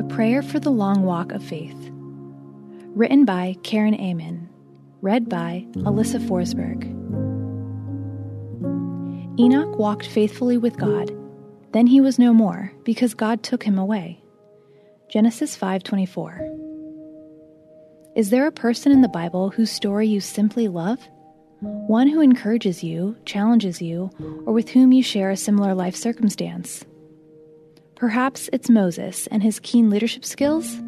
A Prayer for the Long Walk of Faith. Written by Karen Ehman. Read by Alyssa Forsberg. Enoch walked faithfully with God. Then he was no more, because God took him away. Genesis 5:24. Is there a person in the Bible whose story you simply love? One who encourages you, challenges you, or with whom you share a similar life circumstance? Perhaps it's Moses and his keen leadership skills?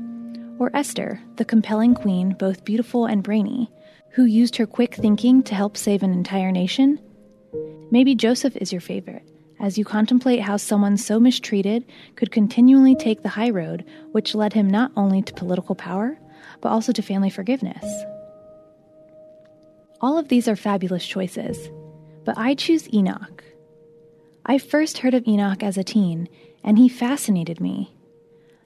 Or Esther, the compelling queen, both beautiful and brainy, who used her quick thinking to help save an entire nation? Maybe Joseph is your favorite, as you contemplate how someone so mistreated could continually take the high road, which led him not only to political power, but also to family forgiveness. All of these are fabulous choices, but I choose Enoch. I first heard of Enoch as a teen and he fascinated me.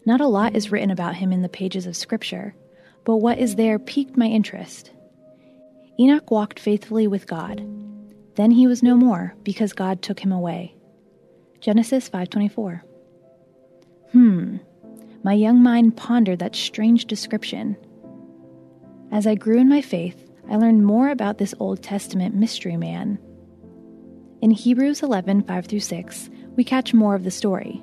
Not a lot is written about him in the pages of Scripture, but what is there piqued my interest. Enoch walked faithfully with God. Then he was no more, because God took him away. Genesis 5:24. Hmm. My young mind pondered that strange description. As I grew in my faith, I learned more about this Old Testament mystery man. In Hebrews 11:5 through 6, we catch more of the story.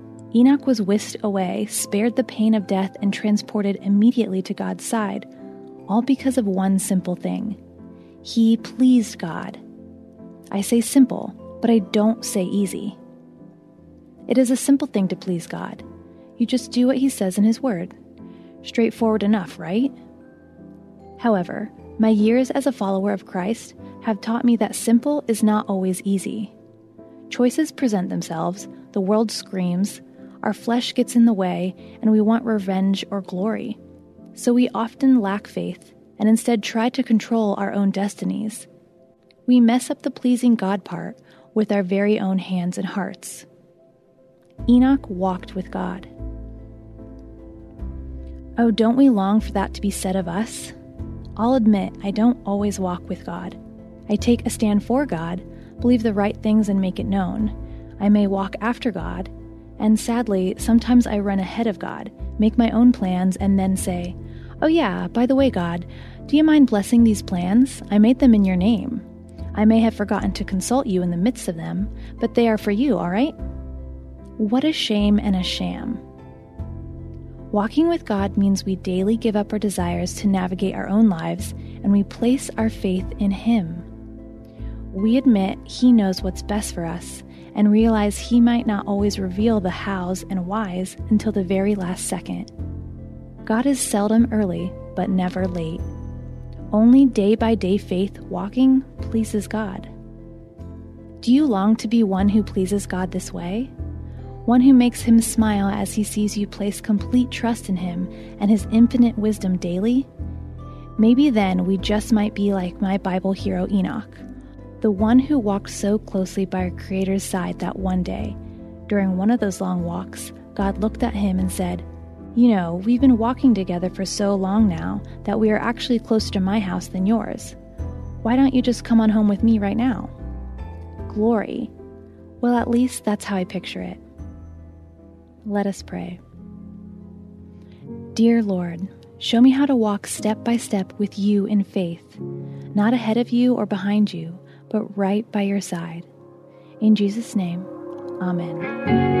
Enoch was whisked away, spared the pain of death, and transported immediately to God's side, all because of one simple thing. He pleased God. I say simple, but I don't say easy. It is a simple thing to please God. You just do what He says in His Word. Straightforward enough, right? However, my years as a follower of Christ have taught me that simple is not always easy. Choices present themselves, the world screams, our flesh gets in the way, and we want revenge or glory. So we often lack faith and instead try to control our own destinies. We mess up the pleasing God part with our very own hands and hearts. Enoch walked with God. Oh, don't we long for that to be said of us? I'll admit I don't always walk with God. I take a stand for God, believe the right things and make it known. I may walk after God, and sadly, sometimes I run ahead of God, make my own plans, and then say, Oh, yeah, by the way, God, do you mind blessing these plans? I made them in your name. I may have forgotten to consult you in the midst of them, but they are for you, all right? What a shame and a sham. Walking with God means we daily give up our desires to navigate our own lives and we place our faith in Him. We admit He knows what's best for us and realize he might not always reveal the hows and whys until the very last second. God is seldom early, but never late. Only day by day faith walking pleases God. Do you long to be one who pleases God this way? One who makes him smile as he sees you place complete trust in him and his infinite wisdom daily? Maybe then we just might be like my Bible hero Enoch the one who walked so closely by our Creator's side that one day, during one of those long walks, God looked at him and said, You know, we've been walking together for so long now that we are actually closer to my house than yours. Why don't you just come on home with me right now? Glory. Well, at least that's how I picture it. Let us pray. Dear Lord, show me how to walk step by step with you in faith, not ahead of you or behind you but right by your side. In Jesus' name, Amen.